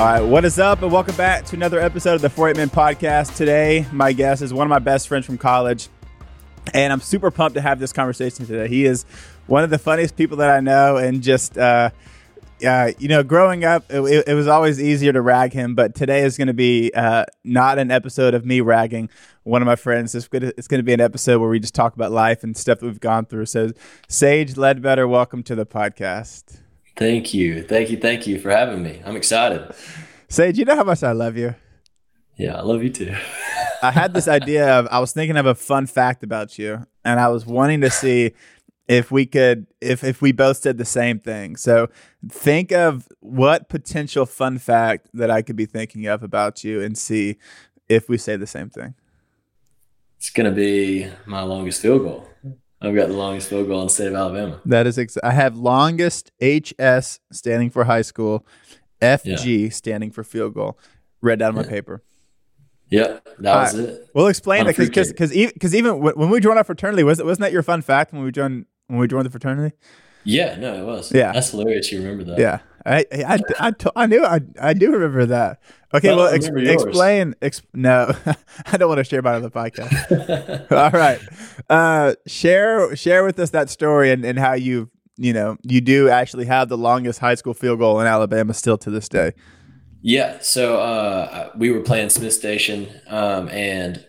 All right, what is up, and welcome back to another episode of the 48 Men Podcast. Today, my guest is one of my best friends from college, and I'm super pumped to have this conversation today. He is one of the funniest people that I know, and just, uh, uh, you know, growing up, it, it, was always easier to rag him, but today is going to be uh, not an episode of me ragging one of my friends. It's going to be an episode where we just talk about life and stuff that we've gone through. So, Sage Ledbetter, welcome to the podcast. Thank you. Thank you. Thank you for having me. I'm excited. Sage, you know how much I love you? Yeah, I love you too. I had this idea of, I was thinking of a fun fact about you, and I was wanting to see if we could if if we both said the same thing. So think of what potential fun fact that I could be thinking of about you and see if we say the same thing. It's gonna be my longest field goal. I've got the longest field goal in the state of Alabama. That is ex- I have longest HS standing for high school, FG yeah. standing for field goal. Read down yeah. my paper. Yeah, that was it. We'll explain that because because because even when we joined our fraternity, was wasn't that your fun fact when we joined when we joined the fraternity? Yeah, no, it was. Yeah, that's hilarious. You remember that? Yeah, I I I, I knew I I do remember that. Okay, well, ex- explain. Ex- no, I don't want to share about on the podcast. All right, uh, share share with us that story and, and how you you know you do actually have the longest high school field goal in Alabama still to this day. Yeah, so uh, we were playing Smith Station, um, and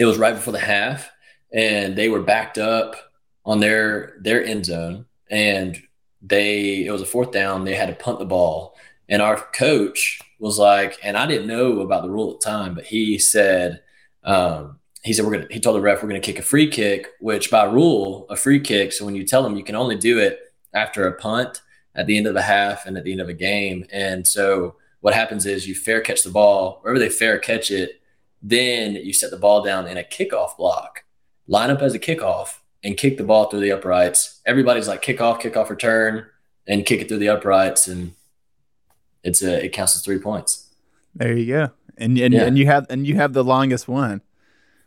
it was right before the half, and they were backed up on their their end zone, and they it was a fourth down. They had to punt the ball, and our coach was like, and I didn't know about the rule at the time, but he said, um, he said we're gonna. He told the ref we're gonna kick a free kick, which by rule a free kick. So when you tell them you can only do it after a punt at the end of the half and at the end of a game, and so what happens is you fair catch the ball wherever they fair catch it, then you set the ball down in a kickoff block, line up as a kickoff, and kick the ball through the uprights. Everybody's like kick off, kickoff, kickoff, return, and kick it through the uprights, and it's a it counts as three points. There you go, and and, yeah. and you have and you have the longest one.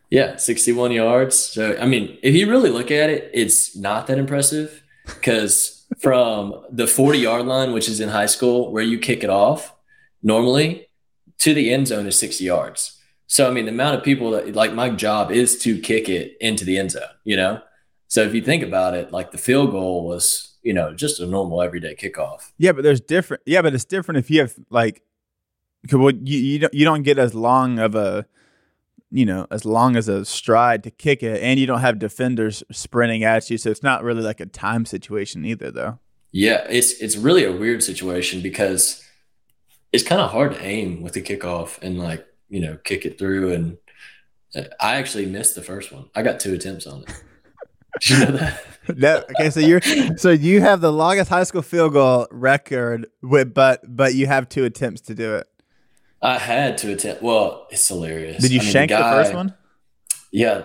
Yeah, sixty-one yards. So I mean, if you really look at it, it's not that impressive because from the forty-yard line, which is in high school, where you kick it off normally, to the end zone is sixty yards. So I mean, the amount of people that like my job is to kick it into the end zone. You know, so if you think about it, like the field goal was, you know, just a normal everyday kickoff. Yeah, but there's different. Yeah, but it's different if you have like, well, you you don't you don't get as long of a, you know, as long as a stride to kick it, and you don't have defenders sprinting at you, so it's not really like a time situation either, though. Yeah, it's it's really a weird situation because it's kind of hard to aim with the kickoff and like you know kick it through and. Uh, I actually missed the first one. I got two attempts on it. Did you know that? no, okay, so you're so you have the longest high school field goal record, with, but but you have two attempts to do it. I had to attempt. Well, it's hilarious. Did you I mean, shank the, guy, the, first one? Yeah,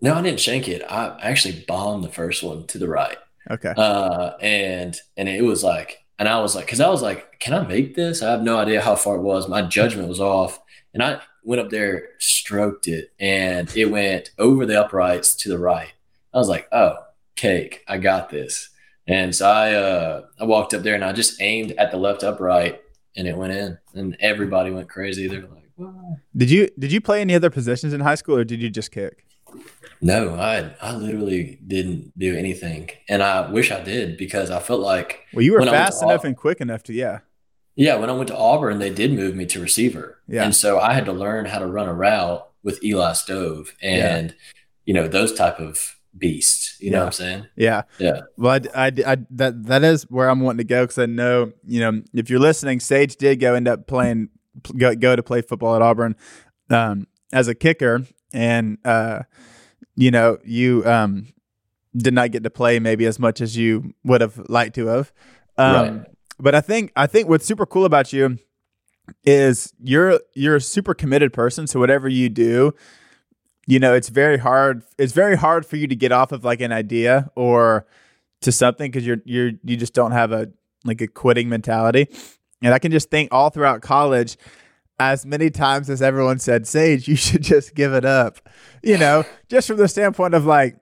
no, I didn't shank it. I actually bombed the first one to the right. Okay. Uh, and and it was like, and I was like, because I was like, can I make this? I have no idea how far it was. My judgment was off, and I went up there, stroked it, and it went over the uprights to the right. I was like, oh, cake, I got this. And so I uh, I walked up there and I just aimed at the left upright and it went in. And everybody went crazy. They're like, Whoa. Did you did you play any other positions in high school or did you just kick? No, I I literally didn't do anything, and I wish I did because I felt like well, you were fast enough and quick enough to yeah. Yeah, when I went to Auburn, they did move me to receiver, yeah. and so I had to learn how to run a route with Eli Stove and yeah. you know those type of beast. You know what I'm saying? Yeah. Yeah. Well, I, I, I, that that is where I'm wanting to go because I know you know if you're listening, Sage did go end up playing go go to play football at Auburn um, as a kicker, and uh, you know you um, did not get to play maybe as much as you would have liked to have. Um, right. But I think I think what's super cool about you is you're you're a super committed person. So whatever you do, you know it's very hard it's very hard for you to get off of like an idea or to something because you're you're you just don't have a like a quitting mentality and i can just think all throughout college as many times as everyone said sage you should just give it up you know just from the standpoint of like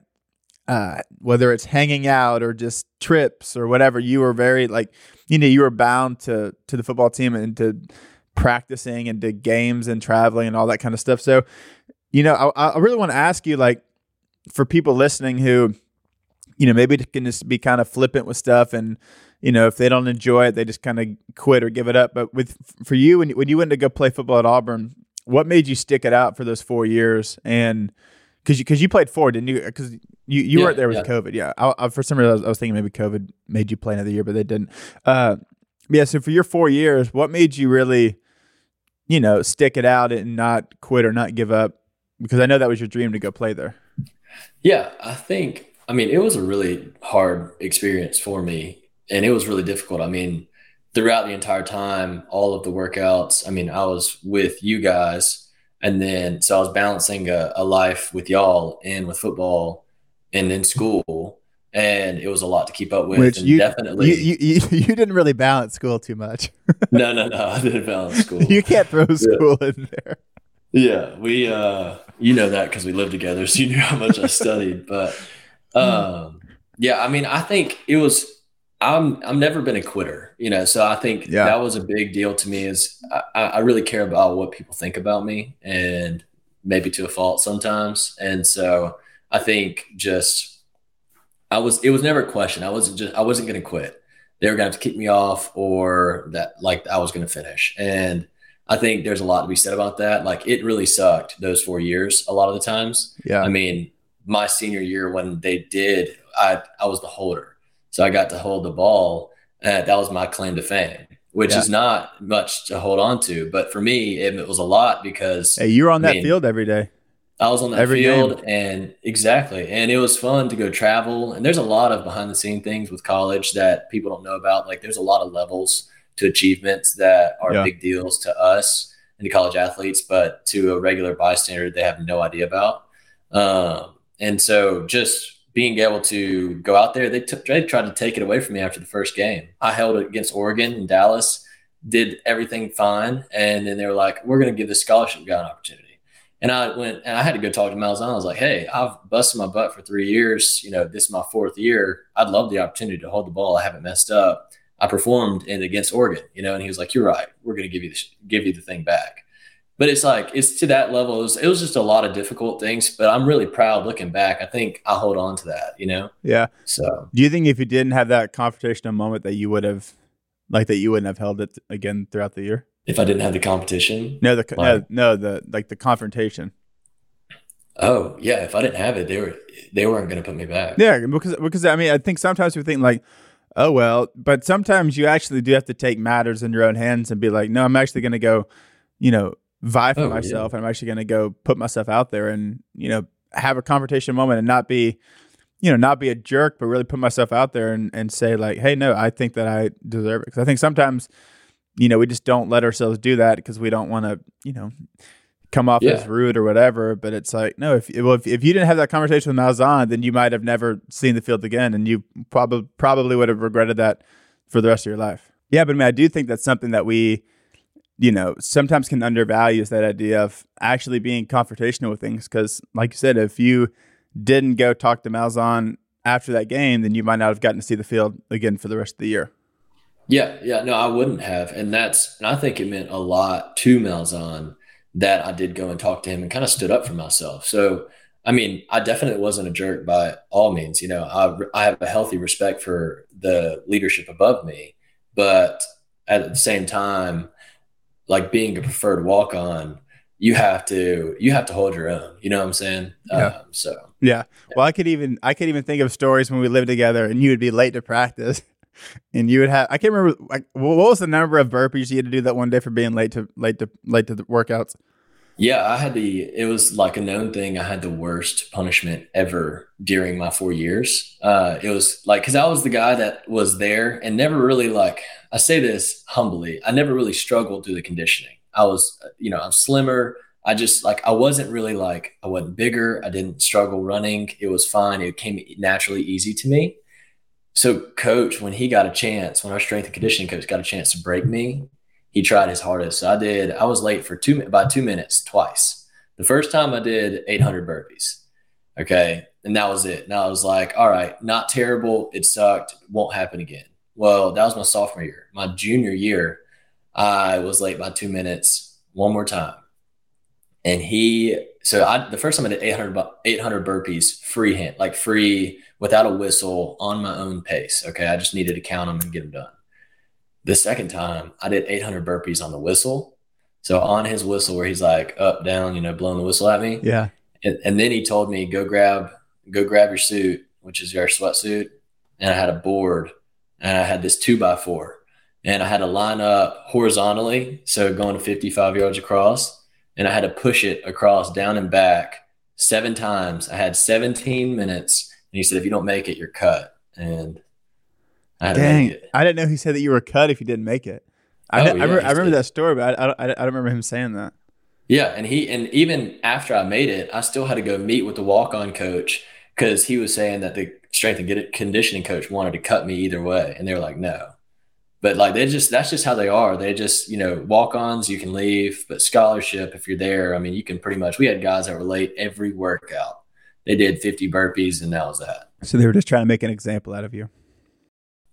uh, whether it's hanging out or just trips or whatever, you were very like, you know, you were bound to to the football team and to practicing and to games and traveling and all that kind of stuff. So, you know, I, I really want to ask you, like, for people listening who, you know, maybe can just be kind of flippant with stuff and, you know, if they don't enjoy it, they just kind of quit or give it up. But with for you, when when you went to go play football at Auburn, what made you stick it out for those four years? And because you because you played four, didn't you? Because you you Yeah, weren't there with yeah. COVID. Yeah, I, I, for some reason I was, I was thinking maybe COVID made you play another year, but they didn't. Uh, yeah. So for your four years, what made you really, you know, stick it out and not quit or not give up? Because I know that was your dream to go play there. Yeah, I think, I mean, it was a really hard experience for me and it was really difficult. I mean, throughout the entire time, all of the workouts, I mean, I was with you guys and then so I was balancing a, a life with y'all and with football and in school. And it was a lot to keep up with. Which and you, definitely, you, you you didn't really balance school too much. no, no, no, I didn't balance school. you can't throw school in there. Yeah, we uh you know that because we lived together, so you knew how much I studied. But um yeah, I mean, I think it was I'm I've never been a quitter, you know, so I think Yeah. that was a big deal to me is I, I really care about what people think about me and maybe to a fault sometimes. And so I think just I was it was never a question. I wasn't just I wasn't gonna quit. They were gonna have to kick me off or that like I was gonna finish. And I think there's a lot to be said about that. Like it really sucked those four years a lot of the times. Yeah. I mean, my senior year when they did, I I was the holder, so I got to hold the ball. Uh, that was my claim to fame, which Yeah. is not much to hold on to, but for me, it, it was a lot because Hey, you were on that I mean, field every day. I was on that Every field and exactly. And it was fun to go travel. And there's a lot of behind the scene things with college that people don't know about. Like there's a lot of levels to achievements that are Yeah. big deals to us and to college athletes, but to a regular bystander, they have no idea about. Um, and so just being able to go out there, they, took they tried to take it away from me after the first game. I held it against Oregon and Dallas, did everything fine. And then they were like, we're going to give this scholarship guy an opportunity. And I went and I had to go talk to Miles Malzahn. I was like, hey, I've busted my butt for three years. You know, this is my fourth year. I'd love the opportunity to hold the ball. I haven't messed up. I performed in against Oregon, you know, and he was like, you're right. We're going to give you the, give you the thing back. But it's like, it's to that level. It was, it was just a lot of difficult things, but I'm really proud looking back. I think I hold on to that, you know? Yeah. So Do you think if you didn't have that confrontational moment that you would have, like that you wouldn't have held it again throughout the year? if I didn't have the competition, No, the no, Like- no, the like the confrontation. oh yeah, if I didn't have it, they were, they weren't going to put me back. Yeah, because because I mean I think sometimes we think like, oh well, but sometimes you actually do have to take matters in your own hands and be like, no, I'm actually going to go, you know, vie for Oh, yeah. myself, and I'm actually going to go put myself out there and you know have a confrontation moment and not be, you know, not be a jerk, but really put myself out there and and say like, hey, no, I think that I deserve it because I think sometimes, you know, we just don't let ourselves do that because we don't want to, you know. Come off as rude or whatever, but it's like no. If well, if, if you didn't have that conversation with Malzahn, then you might have never seen the field again, and you probably probably would have regretted that for the rest of your life. Yeah, but I mean, I do think that's something that we, you know, sometimes can undervalue is that idea of actually being confrontational with things. Because, like you said, if you didn't go talk to Malzahn after that game, then you might not have gotten to see the field again for the rest of the year. Yeah, yeah, no, I wouldn't have, and that's, and I think it meant a lot to Malzahn that I did go and talk to him and kind of stood up for myself. So, I mean, I definitely wasn't a jerk by all means. You know, I I have a healthy respect for the leadership above me, but at the same time, like being a preferred walk on, you have to you have to hold your own. You know what I'm saying? Yeah. Um, so Yeah. Well, I could even I could even think of stories when we lived together, and you would be late to practice, and you would have I can't remember like what was the number of burpees you had to do that one day for being late to late to late to the workouts. Yeah, I had the, it was like a known thing. I had the worst punishment ever during my four years. Uh, it was like, cause I was the guy that was there and never really like, I say this humbly, I never really struggled through the conditioning. I was, you know, I'm slimmer. I just like, I wasn't really like, I wasn't bigger. I didn't struggle running. It was fine. It came naturally easy to me. So coach, when he got a chance, when our strength and conditioning coach got a chance to break me, he tried his hardest. So I did. I was late for two by two minutes twice. The first time I did 800 burpees, Okay. And that was it. And I was like, all right, not terrible. It sucked. Won't happen again. Well, that was my sophomore year. My junior year, I was late by two minutes one more time. And he, so I, the first time I did 800, 800 burpees freehand, like free without a whistle on my own pace. Okay. I just needed to count them and get them done. The second time I did 800 burpees on the whistle. So on his whistle, where he's like up, down, you know, blowing the whistle at me. Yeah. And, and then he told me, go grab, go grab your suit, which is your sweatsuit. And I had a board and I had this two by four and I had to line up horizontally. So going to 55 yards across and I had to push it across down and back seven times. I had 17 minutes. And he said, if you don't make it, you're cut. And I Dang. I didn't know he said that you were cut if you didn't make it. I, Oh, kn- I, yeah, remember, I remember that story, but I, I, don't- I, don't remember him saying that. Yeah, and he and even after I made it, I still had to go meet with the walk-on coach because he was saying that the strength and conditioning coach wanted to cut me either way, and they were like, no. But like they just that's just how they are. They just you know walk-ons you can leave, but scholarship if you're there, I mean you can pretty much. We had guys that were late every workout. They did 50 burpees and that was that. So they were just trying to make an example out of you.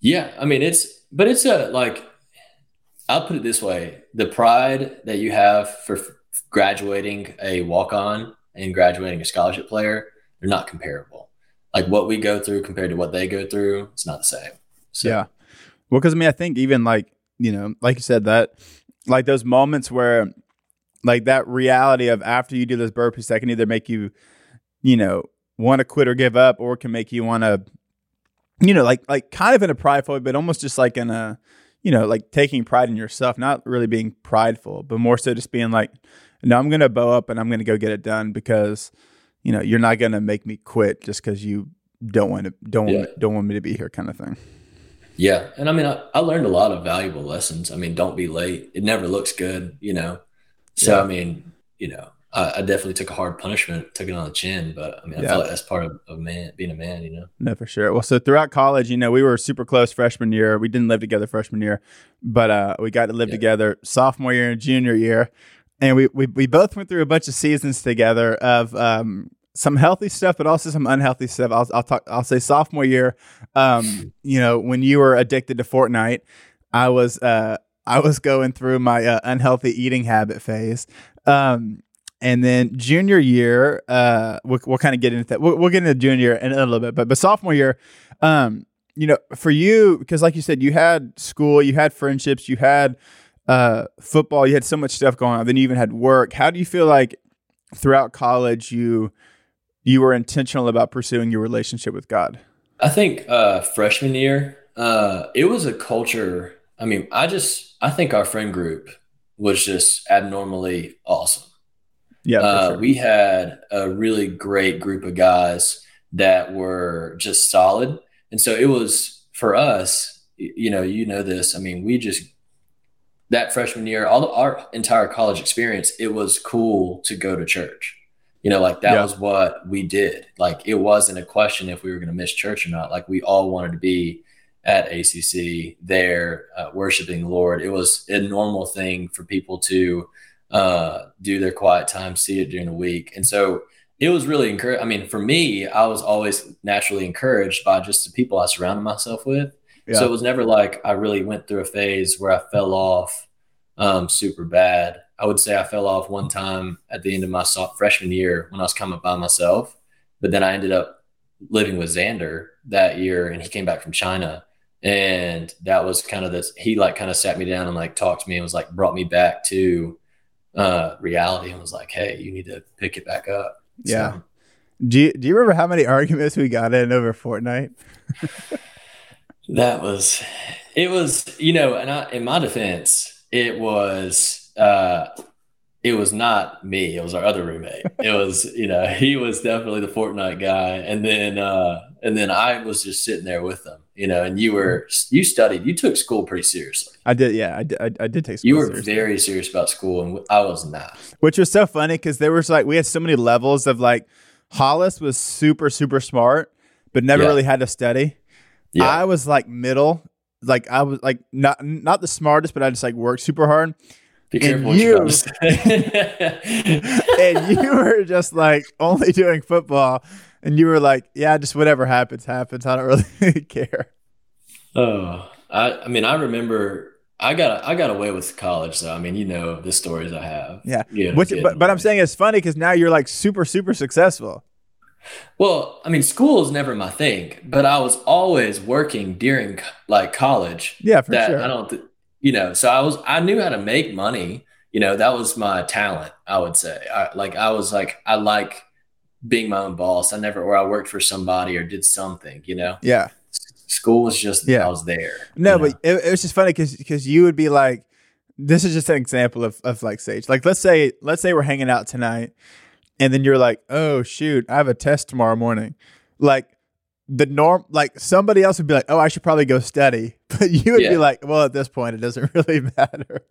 Yeah, I mean it's but it's a like I'll put it this way: the pride that you have for f- graduating a walk-on and graduating a scholarship player, they're not comparable. Like what we go through compared to what they go through, it's not the same. So Yeah. Well, because I mean, I think even like, you know, like you said, that like those moments where like that reality of after you do those burpees, that can either make you, you know, want to quit or give up, or can make you want to, you know, like, like kind of in a prideful, way, but almost just like in a, you know, like taking pride in yourself, not really being prideful, but more so just being like, no, I'm going to bow up and I'm going to go get it done because, you know, you're not going to make me quit just because you don't want to, don't, Yeah. want, don't want me to be here kind of thing. yeah, and I mean I, I learned a lot of valuable lessons. I mean, don't be late. It never looks good, you know. So Yeah. I mean, you know, I, I definitely took a hard punishment, took it on the chin, but I mean, I Yeah. felt like that's part of, of man being a man, you know. No, for sure. Well, so throughout college, you know, we were super close freshman year. We didn't live together freshman year, but uh, we got to live Yeah. together sophomore year and junior year. And we, we, we both went through a bunch of seasons together of um, some healthy stuff, but also some unhealthy stuff. I'll, I'll talk. I'll say sophomore year. Um, you know, when you were addicted to Fortnite, I was uh, I was going through my uh, unhealthy eating habit phase. Um, and then junior year, uh, we'll, we'll kind of get into that. We'll, we'll get into junior in a little bit, but but sophomore year, um, you know, for you, because like you said, you had school, you had friendships, you had uh, football, you had so much stuff going on. Then you even had work. How do you feel like throughout college you you were intentional about pursuing your relationship with God? I think uh, freshman year, uh, it was a culture. I mean, I just I think our friend group was just abnormally awesome. Yeah, Uh, sure. We had a really great group of guys that were just solid, and so it was for us. You know, you know this. I mean, we just that freshman year, all our entire college experience, it was cool to go to church. You know, like that Yeah. was what we did. Like it wasn't a question if we were going to miss church or not. Like we all wanted to be at ACC there, uh, worshiping the Lord. It was a normal thing for people to uh, do their quiet time, see it during the week, and so it was really encouraged. I mean, for me, I was always naturally encouraged by just the people I surrounded myself with. Yeah. So it was never like I really went through a phase where I fell off um, super bad. I would say I fell off one time at the end of my freshman year when I was coming by myself, but then I ended up living with Xander that year, and he came back from China, and that was kind of this. He like kind of sat me down and like talked to me and was like brought me back to uh, reality and was like, "Hey, you need to pick it back up." So, Yeah. do you, do you remember how many arguments we got in over Fortnite? That was, it was, you know, and I, in my defense, it was, uh, it was not me. It was our other roommate. It was, you know, he was definitely the Fortnite guy. And then, uh, and then I was just sitting there with them, you know, and you were, you studied, you took school pretty seriously. I did. Yeah, I did. I, I did take. School You were seriously. very serious about school and I was not. which was so funny because there was like we had so many levels of like Hollis was super super smart, but never Yeah. really had to study. Yeah. I was like middle, like I was like not not the smartest, but I just like worked super hard. Be and careful you're you- about to say. and you were just like only doing football. And you were like, "Yeah, just whatever happens, happens. I don't really care." Oh, I, I mean, I remember I got I got away with college, so I mean, you know the stories I have. Yeah, yeah. Which, but, but I'm saying it's funny because now you're like super super successful. Well, I mean, school is never my thing, but I was always working during like college. Yeah, for sure. I don't, th- you know, so I was I knew how to make money. You know, that was my talent. I would say, I, like I was like I like being my own boss. I never or I worked for somebody or did something. You know. Yeah school was just yeah. I was there. No, but it, it, was just funny because because you would be like, this is just an example of of like Sage. Like let's say let's say we're hanging out tonight, and then you're like, oh shoot, I have a test tomorrow morning. Like the norm, like somebody else would be like, oh, I should probably go study, but you would yeah. be like, well, at this point, it doesn't really matter.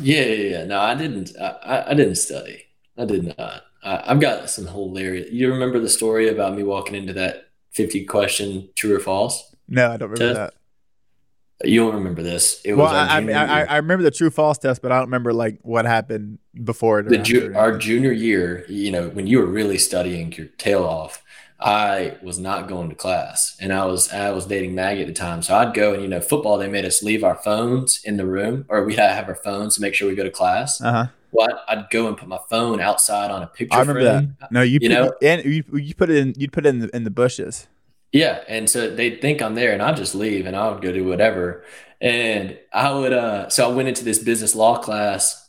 Yeah, yeah, yeah. No, I didn't. I, I didn't study. I did not. I, I've got some hilarious. You remember the story about me walking into that 50 question true or false? No, I don't remember test. that. You don't remember this? It well, I, I, I, remember the true false test, but I don't remember like what happened before it. The ju- our junior year, you know, when you were really studying your tail off, I was not going to class, and I was I was dating Maggie at the time, so I'd go and you know, football they made us leave our phones in the room, or we had to have our phones to make sure we go to class. Uh-huh. Well, I'd, go and put my phone outside on a picture. I remember frame. that. No, you, you put, know, and you, you put it in. You'd put it in the, in the bushes. Yeah, and so they'd think I'm there, and I'd just leave, and I would go do whatever. And I would, uh, so I went into this business law class,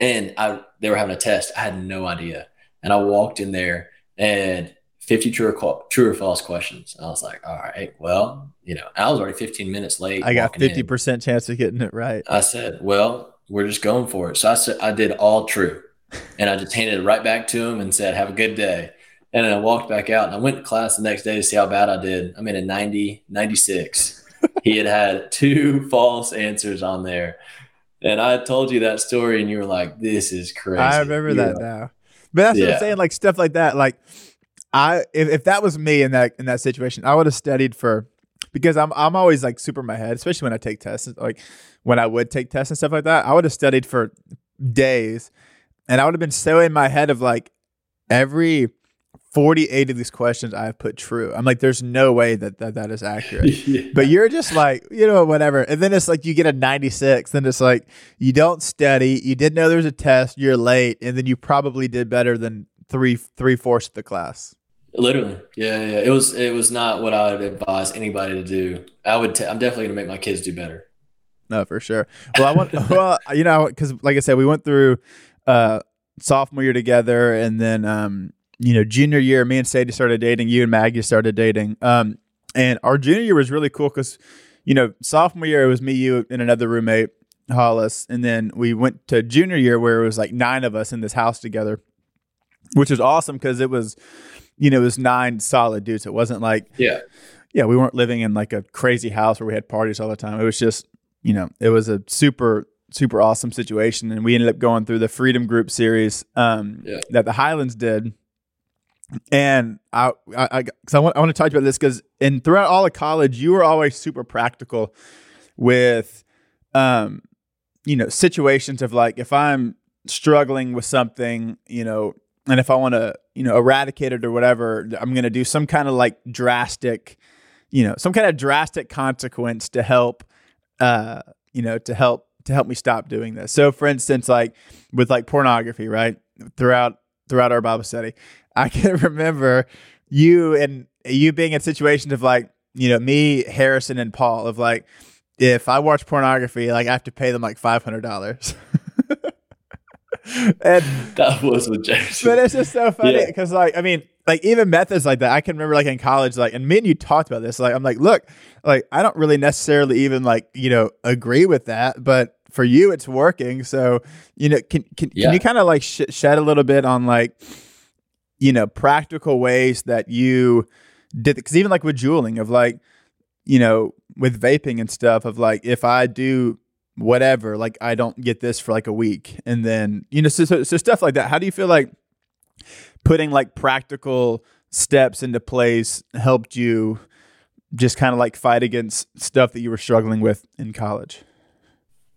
and I they were having a test. I had no idea, and I walked in there, and 50 true or, true or false questions. I was like, all right, well, you know, I was already 15 minutes late. I got 50% in. chance of getting it right. I said, well, we're just going for it. So I said, I did all true. And I just handed it right back to him and said, have a good day. And I walked back out and I went to class the next day to see how bad I did. I'm in a 90, 96. he had had two false answers on there. And I told you that story and you were like, this is crazy. I remember you that know? now. But that's yeah. what I'm saying. Like stuff like that. Like I, if, if that was me in that, in that situation, I would have studied for, because I'm, I'm always like super in my head, especially when I take tests, like when I would take tests and stuff like that, I would have studied for days and I would have been so in my head of like every, 48 of these questions I have put true. I'm like, there's no way that that, that is accurate. yeah. But you're just like, you know, whatever. And then it's like you get a 96. Then it's like you don't study. You didn't know there's a test. You're late, and then you probably did better than three three fourths of the class. Literally, yeah, yeah. It was it was not what I would advise anybody to do. I would. I'm definitely gonna make my kids do better. No, for sure. Well, I want. well, you know, because like I said, we went through uh sophomore year together, and then um you know, junior year, me and Sadie started dating. You and Maggie started dating. Um, and our junior year was really cool because, you know, sophomore year it was me, you, and another roommate, Hollis, and then we went to junior year where it was like nine of us in this house together, which was awesome because it was, you know, it was nine solid dudes. It wasn't like, yeah, yeah, we weren't living in like a crazy house where we had parties all the time. It was just, you know, it was a super super awesome situation and we ended up going through the freedom group series um, yeah. that the highlands did and I, I, I, cause I want, I want to talk about this because, and throughout all of college, you were always super practical with, um, you know, situations of like, if I'm struggling with something, you know, and if I want to, you know, eradicate it or whatever, I'm going to do some kind of like drastic, you know, some kind of drastic consequence to help, uh, you know, to help, to help me stop doing this. So for instance, like with like pornography, right? Throughout, throughout our Bible study, I can remember you and you being in situations of like, you know, me, Harrison, and Paul of like, if I watch pornography, like I have to pay them like five hundred dollars. and that was with Jason. But it's just so funny because, yeah. like, I mean, like even methods like that. I can remember, like in college, like, and me and you talked about this. Like, I'm like, look, like I don't really necessarily even like you know agree with that, but for you, it's working. So, you know, can can, yeah. can you kind of like sh- shed a little bit on like you know, practical ways that you did because even like with juuling of like, you know, with vaping and stuff of like if I do whatever, like I don't get this for like a week, and then you know, so, so, so stuff like that. How do you feel like putting like practical steps into place helped you just kind of like fight against stuff that you were struggling with in college?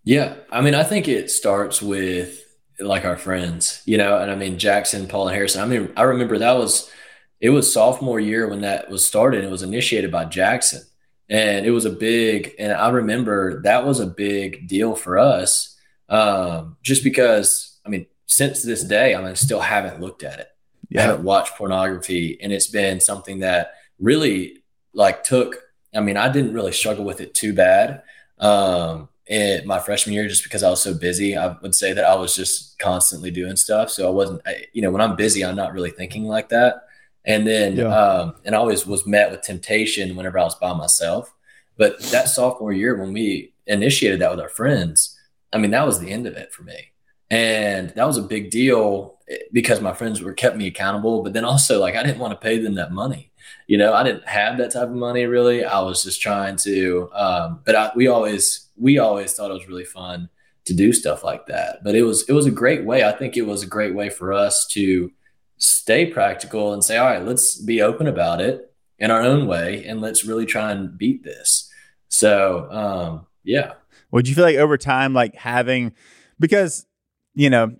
Yeah, I mean, I think it starts with like our friends, you know, and I mean Jackson, Paul, and Harrison. I mean, I remember that was it was sophomore year when that was started. It was initiated by Jackson, and it was a big. And I remember that was a big deal for us, um, just because. I mean, since this day, I mean, still haven't looked at it. Yeah. I haven't watched pornography, and it's been something that really like took. I mean, I didn't really struggle with it too bad. Um, in my freshman year just because I was so busy. I would say that I was just constantly doing stuff. So I wasn't, I, you know, when I'm busy, I'm not really thinking like that. And then, yeah. um, and I always was met with temptation whenever I was by myself. But that sophomore year, when we initiated that with our friends, I mean, that was the end of it for me. And that was a big deal eh, because my friends were kept me accountable. But then also, like, I didn't want to pay them that money. You know, I didn't have that type of money really. I was just trying to, um, but I, we always, we always thought it was really fun to do stuff like that. But it was it was a great way. I think it was a great way for us to stay practical and say, all right, let's be open about it in our own way and let's really try and beat this. So um, yeah. Would you feel like over time, like having because you know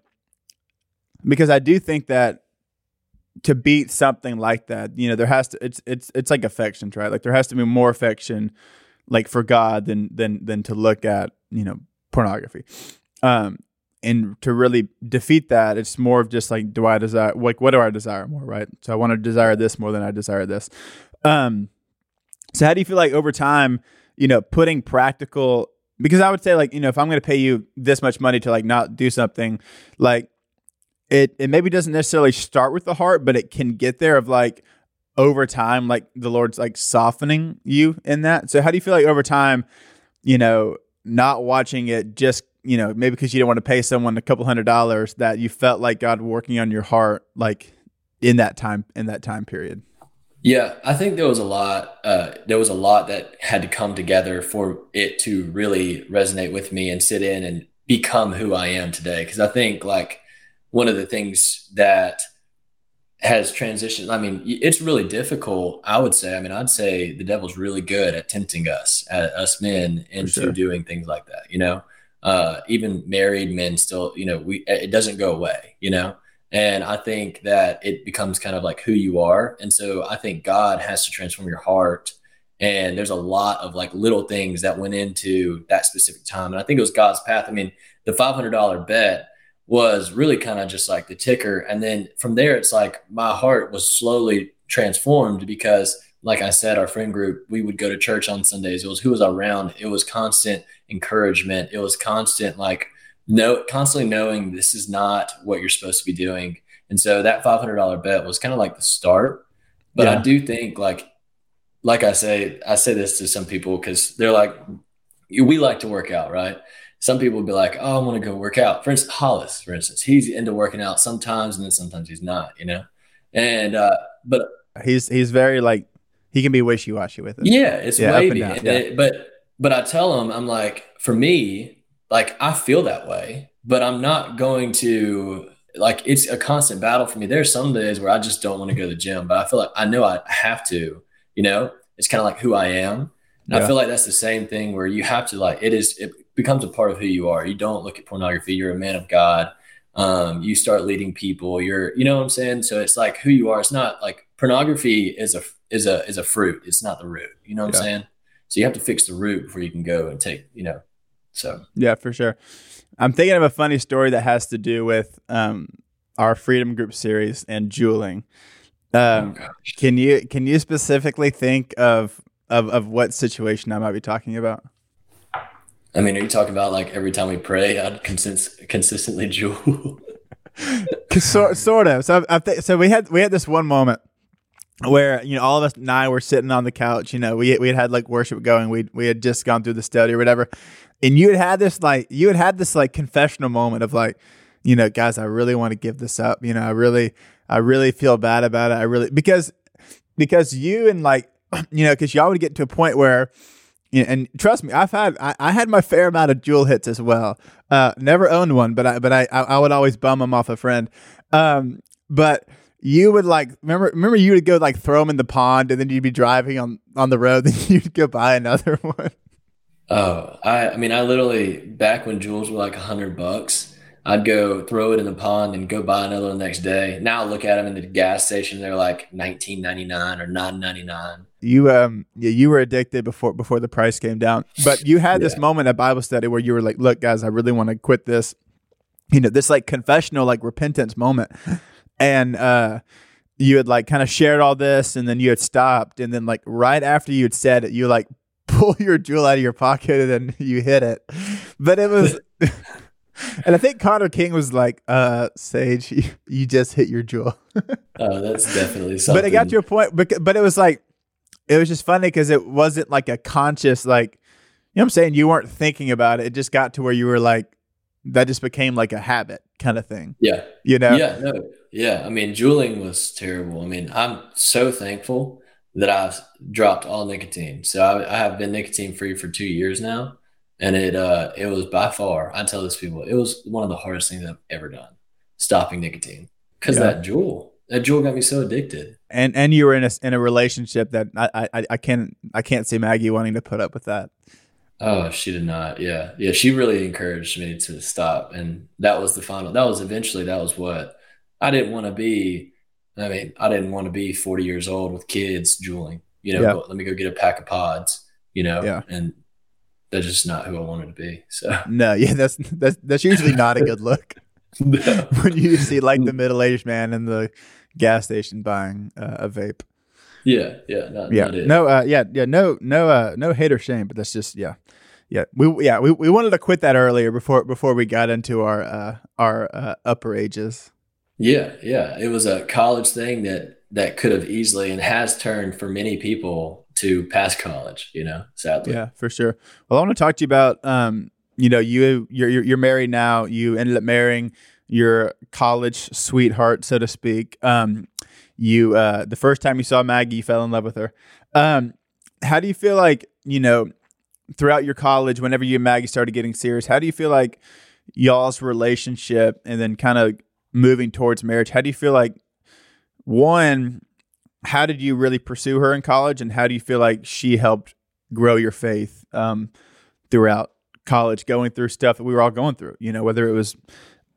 because I do think that to beat something like that, you know, there has to it's it's it's like affections, right? Like there has to be more affection like for God than than than to look at you know pornography. Um, and to really defeat that, it's more of just like, do I desire like what do I desire more, right? So I want to desire this more than I desire this. Um, so how do you feel like over time, you know, putting practical because I would say like you know if I'm going to pay you this much money to like not do something, like it it maybe doesn't necessarily start with the heart, but it can get there of like over time, like the Lord's like softening you in that. So how do you feel like over time, you know, not watching it just, you know, maybe because you didn't want to pay someone a couple hundred dollars that you felt like God working on your heart like in that time in that time period? Yeah, I think there was a lot. Uh, there was a lot that had to come together for it to really resonate with me and sit in and become who I am today. Because I think like one of the things that has transitioned. I mean, it's really difficult. I would say. I mean, I'd say the devil's really good at tempting us, at us men, into sure. doing things like that. You know, uh, even married men still. You know, we it doesn't go away. You know, and I think that it becomes kind of like who you are. And so I think God has to transform your heart. And there's a lot of like little things that went into that specific time. And I think it was God's path. I mean, the $500 bet was really kind of just like the ticker. And then from there, it's like my heart was slowly transformed because, like I said, our friend group, we would go to church on Sundays. It was who was around. It was constant encouragement. It was constant, like, no, constantly knowing this is not what you're supposed to be doing. And so that $500 bet was kind of like the start. But yeah. I do think, like, like I say, I say this to some people because they're like, we like to work out, right? some people would be like, "Oh, I want to go work out." For instance, Hollis, for instance, he's into working out sometimes, and then sometimes he's not. You know, and uh, but he's he's very like he can be wishy washy with it. Yeah, it's yeah, wavy. And yeah. It, but but I tell him, I'm like, for me, like I feel that way, but I'm not going to like it's a constant battle for me. There's some days where I just don't want to go to the gym, but I feel like I know I have to. You know, it's kind of like who I am. And yeah. I feel like that's the same thing where you have to like it is it becomes a part of who you are. You don't look at pornography. You're a man of God. Um, you start leading people. You're, you know what I'm saying? So it's like who you are. It's not like pornography is a is a is a fruit. It's not the root. You know what yeah. I'm saying? So you have to fix the root before you can go and take. You know. So yeah, for sure. I'm thinking of a funny story that has to do with um, our Freedom Group series and juuling. Um, oh, can you can you specifically think of, of of what situation I might be talking about? I mean, are you talking about like every time we pray, I'd consist- consistently juul? sort, sort of. So, I th- so we had we had this one moment where you know all of us nine were sitting on the couch. You know, we we had had like worship going. We we had just gone through the study or whatever, and you had had this like you had had this like confessional moment of like, you know, guys, I really want to give this up. You know, I really I really feel bad about it. I really because because you and like you know because y'all would get to a point where you know, and trust me, I've had I, I, had my fair amount of Juul hits as well. Uh, never owned one, but I but I I would always bum them off a friend. Um, but you would like remember remember you would go like throw them in the pond, and then you'd be driving on on the road, then you'd go buy another one. Oh, I I mean I literally back when Juuls were like a hundred bucks, I'd go throw it in the pond and go buy another one the next day. Now I look at them in the gas station; they're like nineteen ninety nine or nine ninety nine. You um yeah, you were addicted before before the price came down. But you had this moment at Bible study where you were like, "Look, guys, I really want to quit this." You know, this like confessional, like repentance moment, and uh, you had like kind of shared all this, and then you had stopped, and then like right after you had said it, you like pull your Juul out of your pocket and then you hit it. But it was. And I think Connor King was like, uh, Sage, you, you just hit your Juul. Oh, that's definitely something. But it got to a point, but, but it was like, it was just funny because it wasn't like a conscious, like, you know what I'm saying? You weren't thinking about it. It just got to where you were like, that just became like a habit kind of thing, Yeah, you know? yeah, no, yeah. I mean, juuling was terrible. I mean, I'm so thankful that I've dropped all nicotine. So I, I have been nicotine free for two years now, and it uh it was by far. I tell this people it was one of the hardest things I've ever done, stopping nicotine because Yeah. that Juul, that Juul got me so addicted. And, and you were in a, in a relationship that I, I, I can't, I can't see Maggie wanting to put up with that. Oh, she did not. Yeah. Yeah. She really encouraged me to stop. And that was the final, that was eventually, that was what I didn't want to be. I mean, I didn't want to be 40 years old with kids juuling, you know, Yeah. let me go get a pack of pods, you know, Yeah. and that's just not who I wanted to be. So, No, yeah, that's, that's, that's usually not a good look. no. when you see like the middle-aged man in the gas station buying uh, a vape. yeah. Yeah. Not, Yeah, not no, uh, yeah, yeah, no, no, uh, no hate or shame, but that's just yeah, yeah. We yeah we, we wanted to quit that earlier before before we got into our uh, our uh, upper ages. Yeah. Yeah. It was a college thing that, that could have easily and has turned for many people to past college, you know, sadly. Yeah, for sure. Well, I want to talk to you about um, you know, you you're you're, you're married now. You ended up marrying your college sweetheart, so to speak. Um, you uh, the first time you saw Maggie, you fell in love with her. Um, how do you feel like you know throughout your college, whenever you and Maggie started getting serious? How do you feel like y'all's relationship, and then kind of moving towards marriage? How do you feel like one? How did you really pursue her in college, and how do you feel like she helped grow your faith um, throughout college, going through stuff that we were all going through? You know, whether it was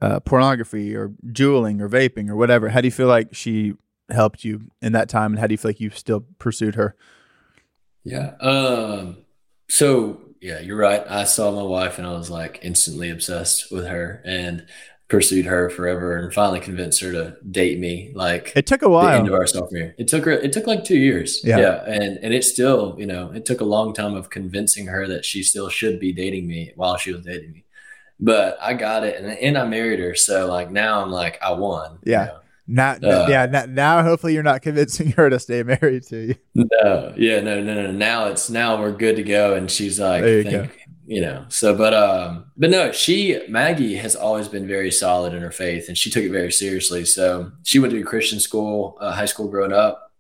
uh, pornography or juuling or vaping or whatever. How do you feel like she helped you in that time, and how do you feel like you still pursued her? Yeah. Um, so yeah, you're right. I saw my wife and I was like instantly obsessed with her and pursued her forever and finally convinced her to date me like It took a the while. end of our sophomore year. It took her it took like two years. Yeah. Yeah. And and it still, you know, it took a long time of convincing her that she still should be dating me while she was dating me. But I got it and, and I married her. So like now I'm like I won. you Yeah. know? Now, Uh, yeah, now, now hopefully you're not convincing her to stay married to you. No, yeah, no, no, no. Now it's now we're good to go, and she's like, There you think, you know. So, but um, but no, she Maggie has always been very solid in her faith, and she took it very seriously. So she went to a Christian school, uh, high school growing up,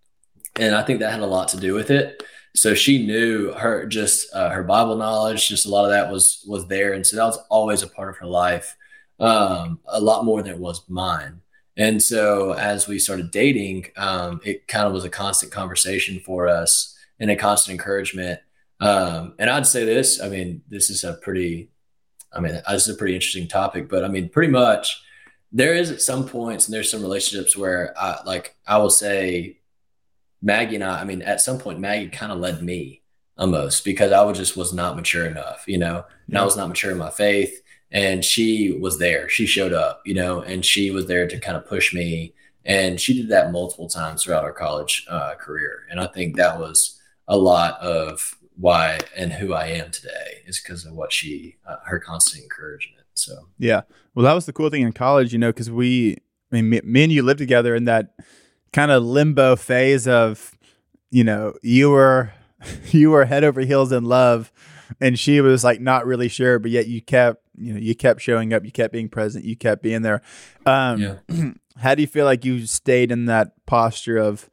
and I think that had a lot to do with it. So she knew her just uh, her Bible knowledge, just a lot of that was was there, and so that was always a part of her life, um, a lot more than it was mine. And so as we started dating, um, it kind of was a constant conversation for us and a constant encouragement. Um, and I'd say this, I mean, this is a pretty, I mean, this is a pretty interesting topic, but I mean, pretty much there is at some points and there's some relationships where I like, I will say Maggie and I, I mean, at some point, Maggie kind of led me almost because I was just was not mature enough, you know, and I was not mature in my faith and she was there. She showed up, you know, and she was there to kind of push me. And she did that multiple times throughout our college uh, career. And I think that was a lot of why and who I am today is because of what she, uh, her constant encouragement. So, Yeah. Well, that was the cool thing in college, you know, because we, I mean, me, me and you lived together in that kind of limbo phase of, you know, you were, you were head over heels in love, and she was like not really sure, but yet you kept, you know, you kept showing up, you kept being present, you kept being there. Um, yeah. how do you feel like you stayed in that posture of,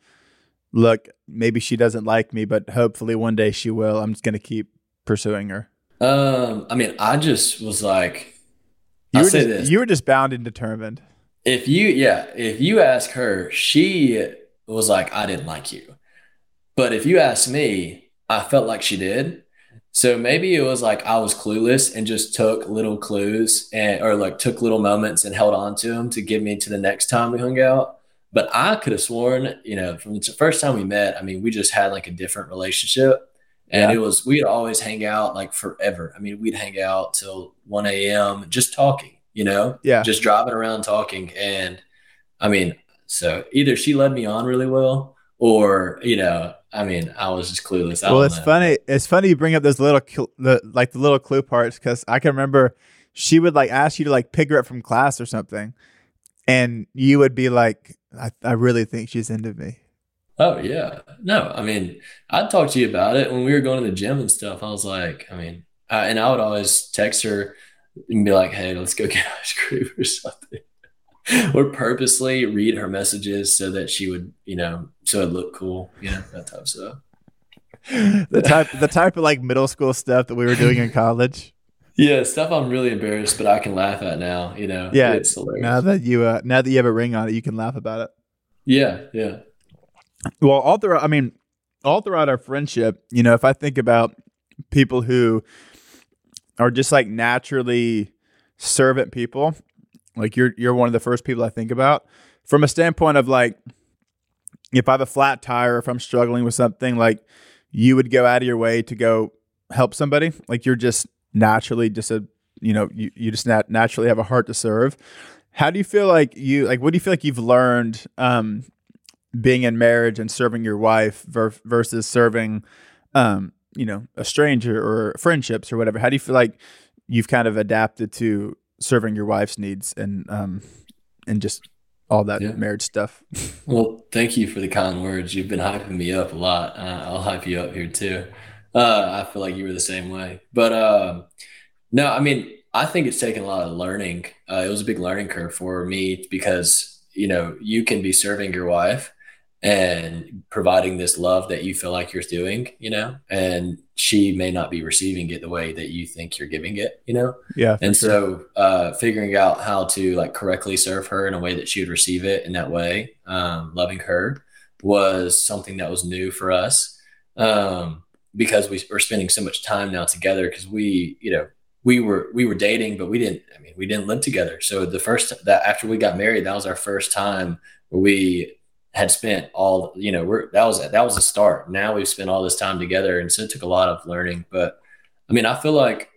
look, maybe she doesn't like me, but hopefully one day she will. I'm just going to keep pursuing her. Um, I mean, I just was like, You were say just, this. you were just bound and determined. if you yeah if you ask her she was like i didn't like you but if you ask me i felt like she did So maybe it was like I was clueless and just took little clues and or like took little moments and held on to them to get me to the next time we hung out. But I could have sworn, you know, from the first time we met, I mean, we just had like a different relationship. And yeah. it was we'd always hang out like forever. I mean, we'd hang out till 1 a.m. just talking, you know? Yeah. Just driving around talking. And I mean, so either she led me on really well or, you know, I mean, I was just clueless. I well, it's know. funny. It's funny you bring up those little, the like the little clue parts because I can remember she would like ask you to like pick her up from class or something, and you would be like, "I, I really think she's into me." Oh yeah, no, I mean, I'd talk to you about it when we were going to the gym and stuff. I was like, I mean, I, and I would always text her and be like, "Hey, let's go get ice cream or something." or purposely read her messages so that she would, you know, so it looked cool, you know, that type of stuff. the type, the type of like middle school stuff that we were doing in college. Yeah, stuff I'm really embarrassed, but I can laugh at now. You know, yeah, it's hilarious. Now that you, uh, now that you have a ring on it, you can laugh about it. Yeah, yeah. Well, all throughout, I mean, all throughout our friendship, you know, if I think about people who are just like naturally servant people, like you're you're one of the first people I think about from a standpoint of like if I have a flat tire, if I'm struggling with something, like you would go out of your way to go help somebody. Like you're just naturally just a you know you, you just nat- naturally have a heart to serve. How do you feel like you like what do you feel like you've learned um, being in marriage and serving your wife ver- versus serving um, you know a stranger or friendships or whatever? How do you feel like you've kind of adapted to serving your wife's needs and um and just all that yeah. marriage stuff. well, thank you for the kind words. You've been hyping me up a lot. Uh, I'll hype you up here too. Uh, I feel like you were the same way. But uh, no, I mean, I think it's taken a lot of learning. Uh, it was a big learning curve for me because you know you can be serving your wife and providing this love that you feel like you're doing, you know, and she may not be receiving it the way that you think you're giving it, you know? Yeah. And sure. so uh, figuring out how to like correctly serve her in a way that she would receive it in that way, um, loving her was something that was new for us um, because we were spending so much time now together because we, you know, we were we were dating, but we didn't. I mean, we didn't live together. So the first that after we got married, that was our first time where we had spent all you know we're that was that was a start. Now we've spent all this time together and so it took a lot of learning but i mean i feel like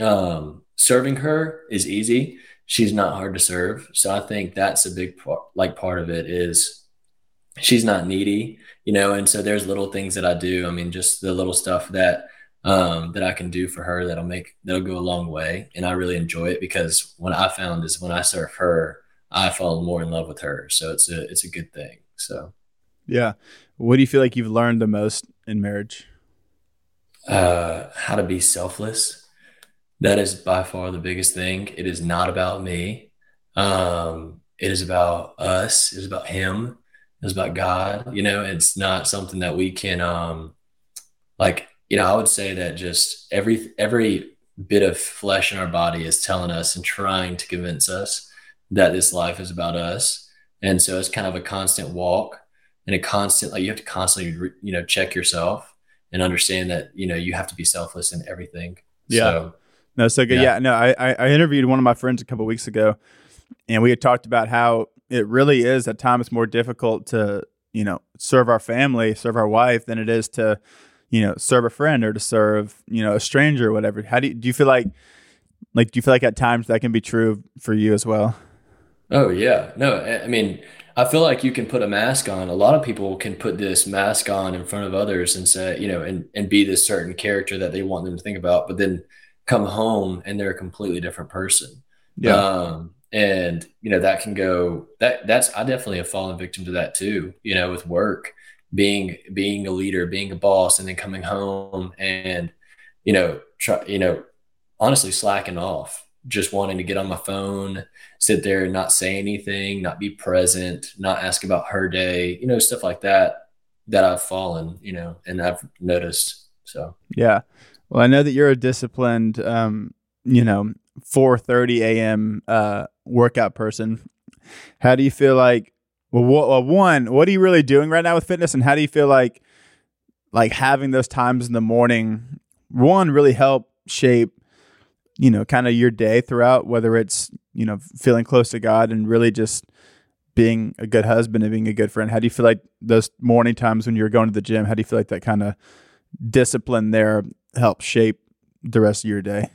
um serving her is easy. She's not hard to serve. So i think that's a big part like part of it is she's not needy you know and so there's little things that i do. I mean just the little stuff that um that i can do for her that'll make that'll go a long way and i really enjoy it because what i found is when i serve her I fall more in love with her. So it's a it's a good thing. So yeah. What do you feel like you've learned the most in marriage? Uh, how to be selfless. That is by far the biggest thing. It is not about me. Um, it is about us. It is about Him. It is about God. You know, it's not something that we can, um, like, you know, I would say that just every every bit of flesh in our body is telling us and trying to convince us that this life is about us. And so it's kind of a constant walk and a constant, like you have to constantly, you know, check yourself and understand that, you know, you have to be selfless in everything. Yeah. So, no, so good. Yeah. yeah no, I, I interviewed one of my friends a couple weeks ago and we had talked about how it really is at times more difficult to, you know, serve our family, serve our wife than it is to, you know, serve a friend or to serve, you know, a stranger or whatever. How do you, do you feel like, like, do you feel like at times that can be true for you as well? Oh yeah. No, I mean, I feel like you can put a mask on. A lot of people can put this mask on in front of others and say, you know, and, and be this certain character that they want them to think about, but then come home and they're a completely different person. Yeah. Um, and you know, that can go that that's I definitely have fallen victim to that too, you know, with work, being being a leader, being a boss, and then coming home and, you know, try, you know, honestly slacking off just wanting to get on my phone, sit there and not say anything, not be present, not ask about her day, you know, stuff like that, that I've fallen, you know, and I've noticed. So, yeah. Well, I know that you're a disciplined, um, you know, 4:30 a.m. Uh, workout person. How do you feel like? Well, well, one, what are you really doing right now with fitness, and how do you feel like, like having those times in the morning one really help shape you know kind of your day throughout whether it's you know feeling close to god and really just being a good husband and being a good friend how do you feel like those morning times when you're going to the gym how do you feel like that kind of discipline there helps shape the rest of your day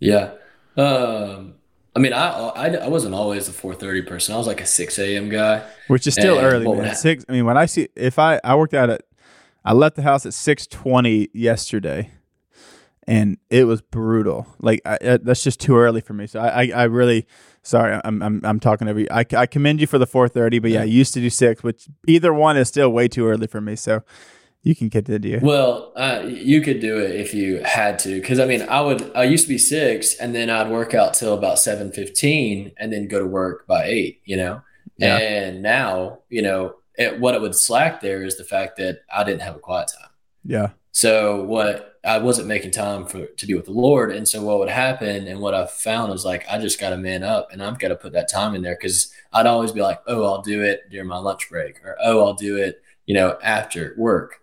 Yeah. Um, I mean, I, I I wasn't always a 4:30 person. I was like a 6 a.m. guy. which is still And early man. six i mean when i see if i i worked out at i left the house at 6.20 yesterday and it was brutal like I, uh, that's just too early for me so i i, I really sorry I'm, I'm i'm talking over you I, I commend you for the 4.30 but yeah i used to do 6 which either one is still way too early for me so you can continue Well, uh, you could do it if you had to, because I mean, I would. I used to be six, and then I'd work out till about seven fifteen, and then go to work by eight. You know, Yeah. and now you know it, what it would slack there is the fact that I didn't have a quiet time. yeah So what I wasn't making time for to be with the Lord, and so what would happen, and what I found was like I just got to man up, and I've got to put that time in there because I'd always be like, oh, I'll do it during my lunch break, or oh, I'll do it, you know, after work.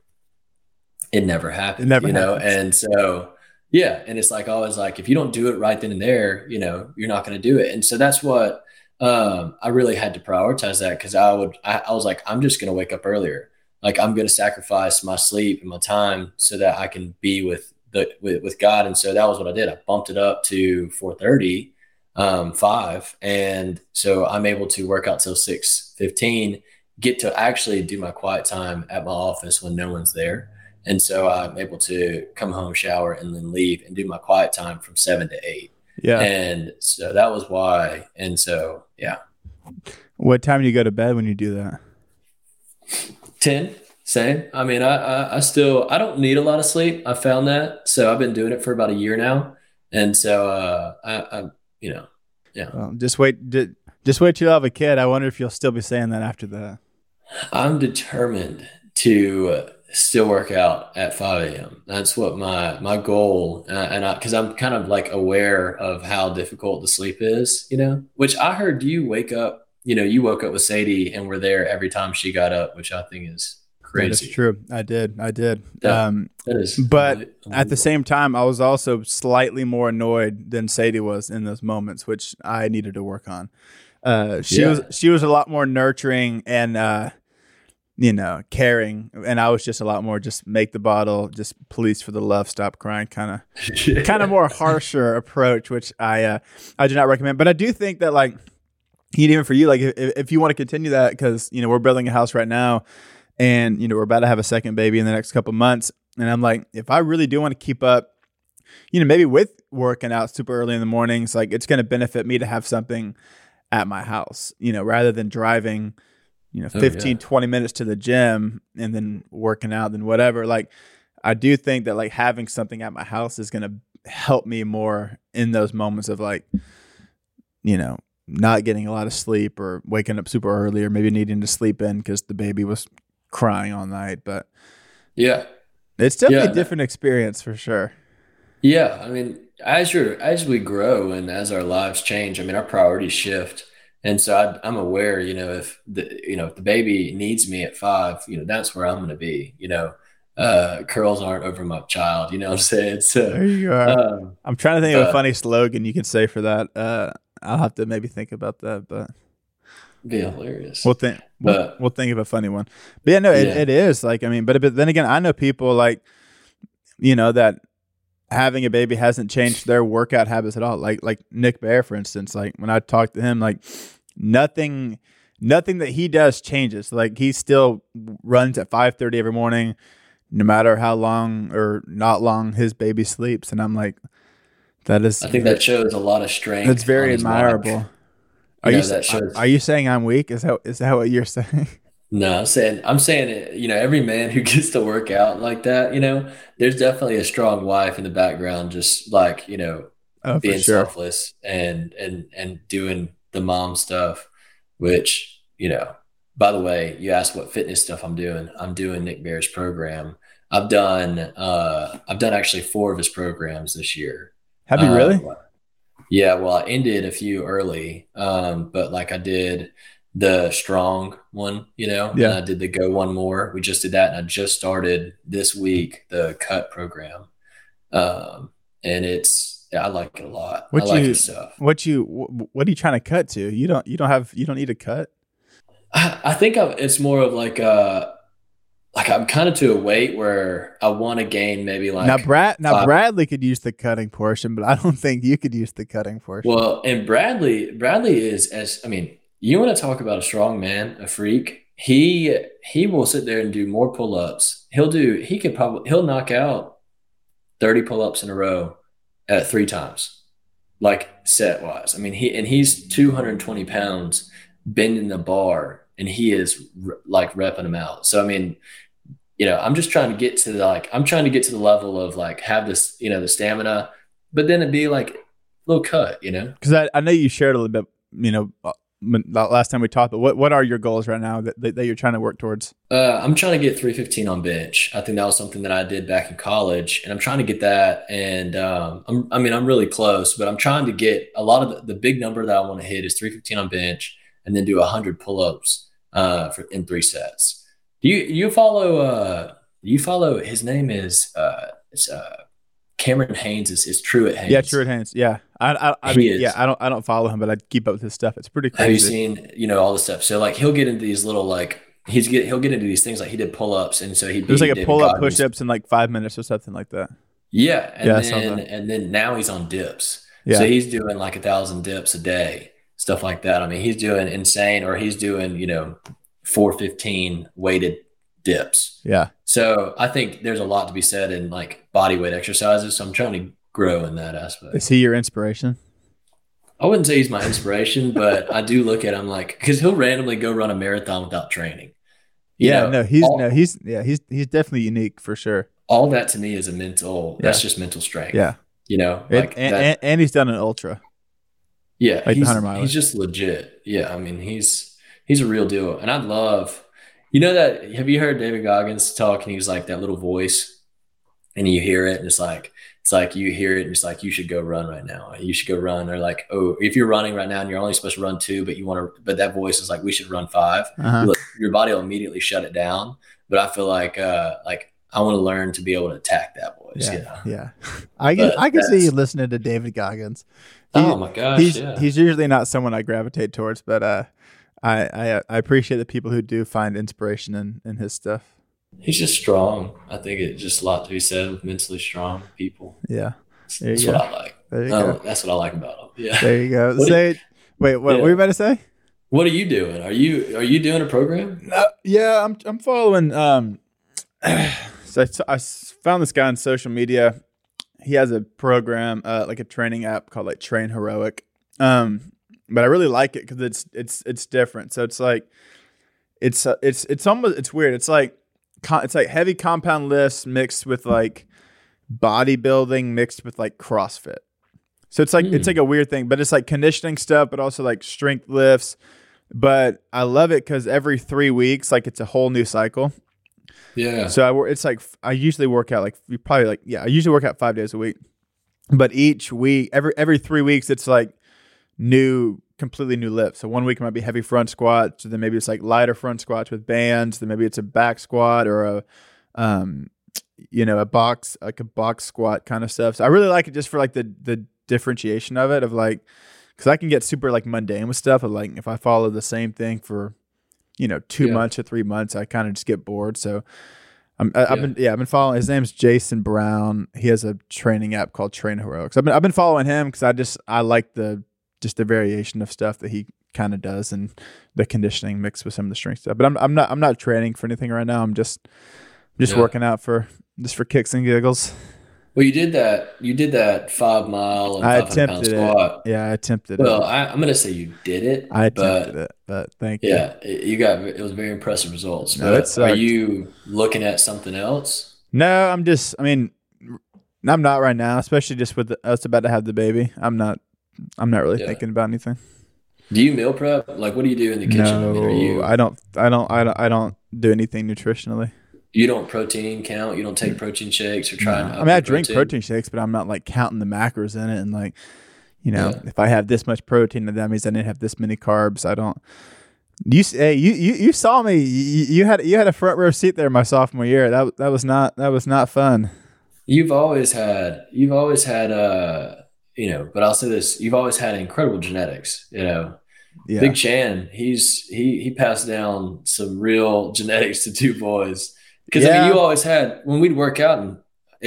It never happened, It never you know, happens. and so yeah, and it's like always like if you don't do it right then and there, you know, you're not going to do it, and so that's what um, I really had to prioritize that because I would I, I was like I'm just going to wake up earlier like I'm going to sacrifice my sleep and my time so that I can be with the with, with God. And so that was what I did. I bumped it up to 4:30, um, five, and so I'm able to work out till 6:15. Get to actually do my quiet time at my office when no one's there. And so I'm able to come home, shower, and then leave and do my quiet time from seven to eight. yeah And so that was why. And so, yeah, what time do you go to bed when you do that 10 same. I mean I, I i still i don't need a lot of sleep. I found that. So i've been doing it for about a year now. And so uh i, I you know yeah. Well, just wait just wait till you have a kid. I wonder if you'll still be saying that after that. I'm determined to still work out at 5 a.m that's what my my goal uh, and i because i'm kind of like aware of how difficult the sleep is you know which i heard you wake up you know you woke up with sadie and were there every time she got up which i think is crazy. that is true i did i did Yeah. um But. At the same time, I was also slightly more annoyed than Sadie was in those moments, which I needed to work on. Uh, she Yeah. was she was a lot more nurturing and uh, you know caring, and I was just a lot more just make the bottle, just please for the love, stop crying, kind of kind of more harsher approach, which I uh, I do not recommend. But I do think that like even for you, like if, if you want to continue that, because you know we're building a house right now, and you know we're about to have a second baby in the next couple months, and I'm like, if I really do want to keep up, you know, maybe with working out super early in the mornings, like it's going to benefit me to have something at my house, you know, rather than driving, you know, Oh, 15, yeah. 20 minutes to the gym and then working out, then whatever. Like, I do think that like having something at my house is going to help me more in those moments of like, you know, not getting a lot of sleep or waking up super early or maybe needing to sleep in because the baby was crying all night. But yeah it's definitely Yeah. a different experience for sure. Yeah, I mean, as you're as we grow and as our lives change, I mean, our priorities shift, and so I, I'm aware, you know, if the you know if the baby needs me at five, you know, that's where I'm going to be. You know, uh, curls aren't over my child. You know what I'm saying? So, There you are. um, I'm trying to think of a uh, funny slogan you could say for that. Uh, I'll have to maybe think about that, but be hilarious. we'll think we'll, But- we'll think of a funny one. But yeah, no, it, Yeah. it is like I mean, but but then again, I know people like you know that having a baby hasn't changed their workout habits at all. Like like Nick Bare, for instance. Like when I talked to him, like nothing nothing that he does changes. Like he still runs at five thirty every morning, no matter how long or not long his baby sleeps. And I'm like, that is I think that shows a lot of strength. that's very admirable. Are You you, know, that shows- are you saying I'm weak? Is that is that what you're saying? No, I'm saying I'm saying it, you know, every man who gets to work out like that, you know, there's definitely a strong wife in the background, just like, you know, Oh, being sure. selfless and and and doing the mom stuff, which, you know, by the way, you asked what fitness stuff I'm doing. I'm doing Nick Bare's program. I've done uh I've done actually four of his programs this year. Have you really? Yeah, well, I ended a few early, um, but like I did the strong one, you know, Yeah. and I did the go one more. We just did that, and I just started this week the cut program. um, and it's yeah, I like it a lot. What I like you- stuff. What you what are you trying to cut to? You don't you don't have you don't need a cut. I, I think i it's more of like uh like I'm kind of to a weight where I want to gain maybe like now Brad now five- Bradley could use the cutting portion, but I don't think you could use the cutting portion. Well, and Bradley, Bradley is as I mean, you want to talk about a strong man, a freak. He he will sit there and do more pull-ups. He'll do he could probably he'll knock out 30 pull-ups in a row at three times. Like set wise. I mean, he and he's 220 pounds bending the bar and he is r- like repping them out. So I mean, you know, I'm just trying to get to the like I'm trying to get to the level of like have this, you know, the stamina, but then it'd be like a little cut, you know. Because I, I know you shared a little bit, you know, uh, last time we talked. But what what are your goals right now that that, you're trying to work towards? Uh, I'm trying to get 315 on bench. I think that was something that I did back in college, and I'm trying to get that. And um, I'm, I mean, I'm really close, but I'm trying to get a lot of the, the big number that I want to hit is 315 on bench, and then do 100 pull-ups uh, for in three sets. You you follow? Uh, you follow? His name is uh, it's uh, Cameron Hanes. Is is Truett Hanes? Yeah, Truett Hanes. Yeah, I I, I mean, is. yeah, I don't I don't follow him, but I keep up with his stuff. It's pretty Have you crazy. seen you know all the stuff? So like he'll get into these little like he's get he'll get into these things like he did pull-ups, and so he There's like a pull up push ups in like five minutes or something like that. Yeah, and Yeah, then and then now he's on dips. Yeah. So he's doing like a thousand dips a day, stuff like that. I mean, he's doing insane, or he's doing you know four fifteen weighted dips. Yeah, So I think there's a lot to be said in like body weight exercises. So I'm trying to grow in that aspect. is he your inspiration? I wouldn't say he's my inspiration, but I do look at him like because he'll randomly go run a marathon without training. You yeah, know, no, he's all, no, he's yeah, he's he's definitely unique for sure. all that to me is a mental. That's just mental strength. Yeah, you know, And- like and, that- and, and he's done an ultra. Yeah, Like he's, 100 miler. he's just legit. Yeah, I mean, he's he's a real deal, and I'd love. You know that? Have you heard David Goggins talk? And he's like that little voice, and you hear it, and it's like it's like you hear it, and it's like you should go run right now. You should go run, or like oh, if you're running right now and you're only supposed to run two, but you want to, but that voice is like we should run 5 Uh-huh. Look, your body will immediately shut it down. But I feel like uh like I want to learn to be able to attack that voice. Yeah, You know? yeah. I can But I can see you listening to David Goggins. He- Oh my gosh! he's yeah. he's usually not someone I gravitate towards, but uh, I I I appreciate the people who do find inspiration in in his stuff. He's just strong. I think it's just a lot to be said with mentally strong people. Yeah, There you That's go. what I like. there you Oh, go. that's what I like about him. Yeah. There you go. What Say, wait, what Yeah. were you about to say? What are you doing? Are you are you doing a program? No, yeah, I'm I'm following. Um, so I, I s- found this guy on social media. He has a program, uh, like a training app called like Train Heroic. Um, but I really like it because it's it's it's different. So it's like it's uh, it's it's almost it's weird. It's like it's like heavy compound lifts mixed with like bodybuilding mixed with like CrossFit. So it's like it's Hmm. like a weird thing, but it's like conditioning stuff, but also like strength lifts. But I love it because every three weeks, like it's a whole new cycle. Yeah. So I it's like I usually work out like you probably like yeah I usually work out five days a week, but each week every every three weeks it's like new completely new lifts. So one week it might be heavy front squats, then maybe it's like lighter front squats with bands, then maybe it's a back squat or a um you know a box like a box squat kind of stuff. So I really like it just for like the the differentiation of it of like because I can get super like mundane with stuff of like if I follow the same thing for you know two Yeah. months or three months, I kind of just get bored. So I'm, I, I've been yeah I've been following. His name's Jason Brown. He has a training app called Train Heroics. I've been I've been following him because I just I like the just the variation of stuff that he kind of does and the conditioning mixed with some of the strength stuff. But I'm I'm not I'm not training for anything right now. I'm just just Yeah. working out for just for kicks and giggles. Well, you did that. You did that five mile and I 500 pound attempted it. squat. Yeah, I attempted Well, it. I, I'm going to say you did it. I but attempted it, but thank you. yeah, it- you got it was very impressive results. No, But are you looking at something else? No, I'm just. I mean, I'm not right now, especially just with us about to have the baby. I'm not. I'm not really Yeah. thinking about anything. Do you meal prep? Like, what do you do in the kitchen? I mean, No, you I don't. I don't. I don't. I don't do anything nutritionally. you don't protein count? You don't take protein shakes or try? No. I mean, I drink protein shakes, but I'm not like counting the macros in it and like, you know, Yeah. if I have this much protein, that means I didn't have this many carbs. I don't. You hey, you you, you saw me. You, you had you had a front row seat there my sophomore year. That that was not that was not fun. you've always had you've always had uh you know, but I'll say this: you've always had incredible genetics. You know, yeah. Big Chan, he's he he passed down some real genetics to two boys. Because yeah. I mean, you always had when we'd work out in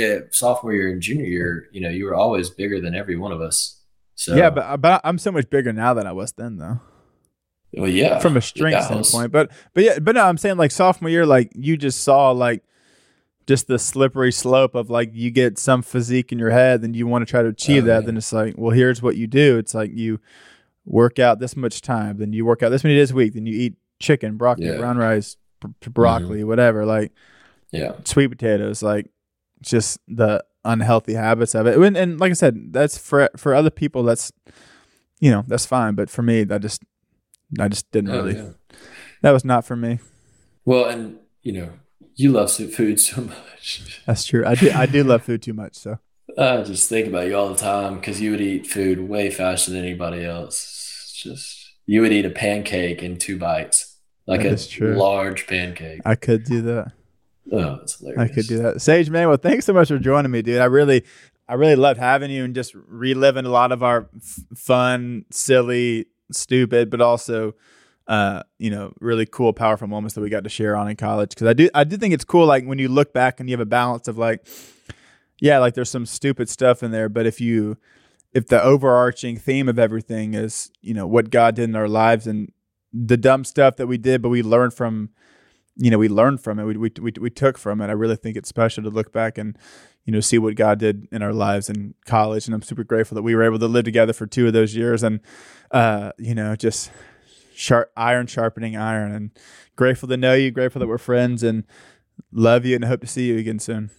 uh, sophomore year and junior year, you know, you were always bigger than every one of us. So yeah, but but I'm so much bigger now than I was then, though. Well, yeah, from a strength standpoint, but but yeah, but no, I'm saying like sophomore year, like you just saw like just the slippery slope of like you get some physique in your head, and you want to try to achieve oh, that. Then it's like, well, here's what you do. It's like you work out this much time, then you work out this many days a week, then you eat chicken, broccoli, yeah. brown rice, broccoli, mm-hmm. whatever, like yeah, sweet potatoes, like just the unhealthy habits of it. And, and like I said, that's for for other people. That's you know that's fine, but for me, I just I just didn't oh, really. Yeah. That was not for me. Well, and you know, you love food so much. That's true. I do. I do love food too much. So I just think about you all the time because you would eat food way faster than anybody else. It's just you would eat a pancake in two bites, like that a large pancake. I could do that. Oh, that's hilarious. I could do that. Sage man, well, thanks so much for joining me, dude. I really, I really loved having you and just reliving a lot of our f- fun, silly, stupid, but also uh, you know, really cool, powerful moments that we got to share on in college. Because I do, I do think it's cool. Like when you look back and you have a balance of like, yeah, like there's some stupid stuff in there, but if you, if the overarching theme of everything is, you know, what God did in our lives and the dumb stuff that we did, but we learned from, you know, we learned from it. We we we, we took from it. I really think it's special to look back and, you know, see what God did in our lives in college. And I'm super grateful that we were able to live together for two of those years and, uh, you know, just sharp iron sharpening iron and grateful to know you grateful that we're friends and love you and hope to see you again soon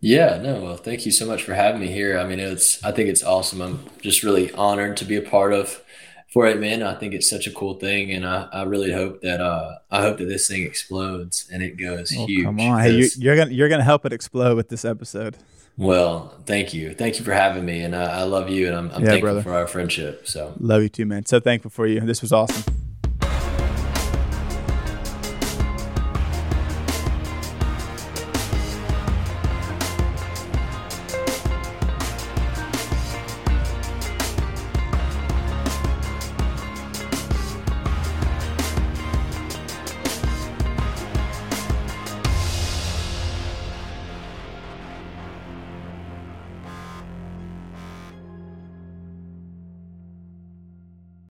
yeah no well thank you so much for having me here i mean it's i think it's awesome i'm just really honored to be a part of 48 men i think it's such a cool thing and i, I really hope that uh i hope that this thing explodes and it goes oh, huge come on hey you, you're gonna you're gonna help it explode with this episode well, thank you. Thank you for having me. And I, I love you and I'm, I'm yeah, thankful brother. for our friendship. So love you too, man. So thankful for you. This was awesome.